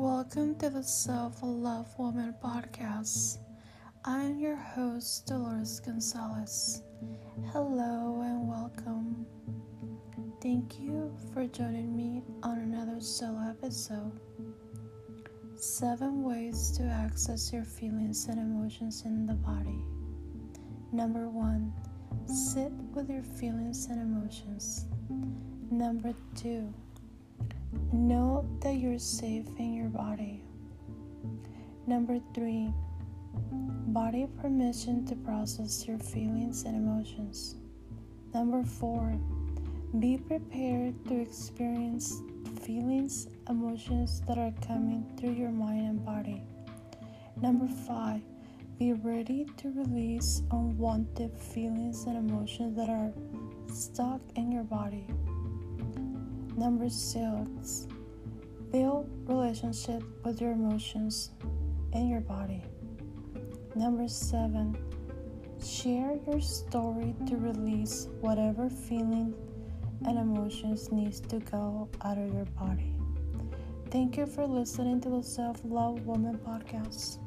Welcome to the Self Love Woman podcast. I am your host, Dolores Gonzalez. Hello and welcome. Thank you for joining me on another solo episode. Seven ways to access your feelings and emotions in the body. Number one, sit with your feelings and emotions. Number two, Know that you're safe in your body. Number three, body permission to process your feelings and emotions. Number four, be prepared to experience feelings, emotions that are coming through your mind and body. Number five, be ready to release unwanted feelings and emotions that are stuck in your body. Number six, build relationship with your emotions and your body. Number seven, share your story to release whatever feeling and emotions needs to go out of your body. Thank you for listening to the Self Love Woman podcast.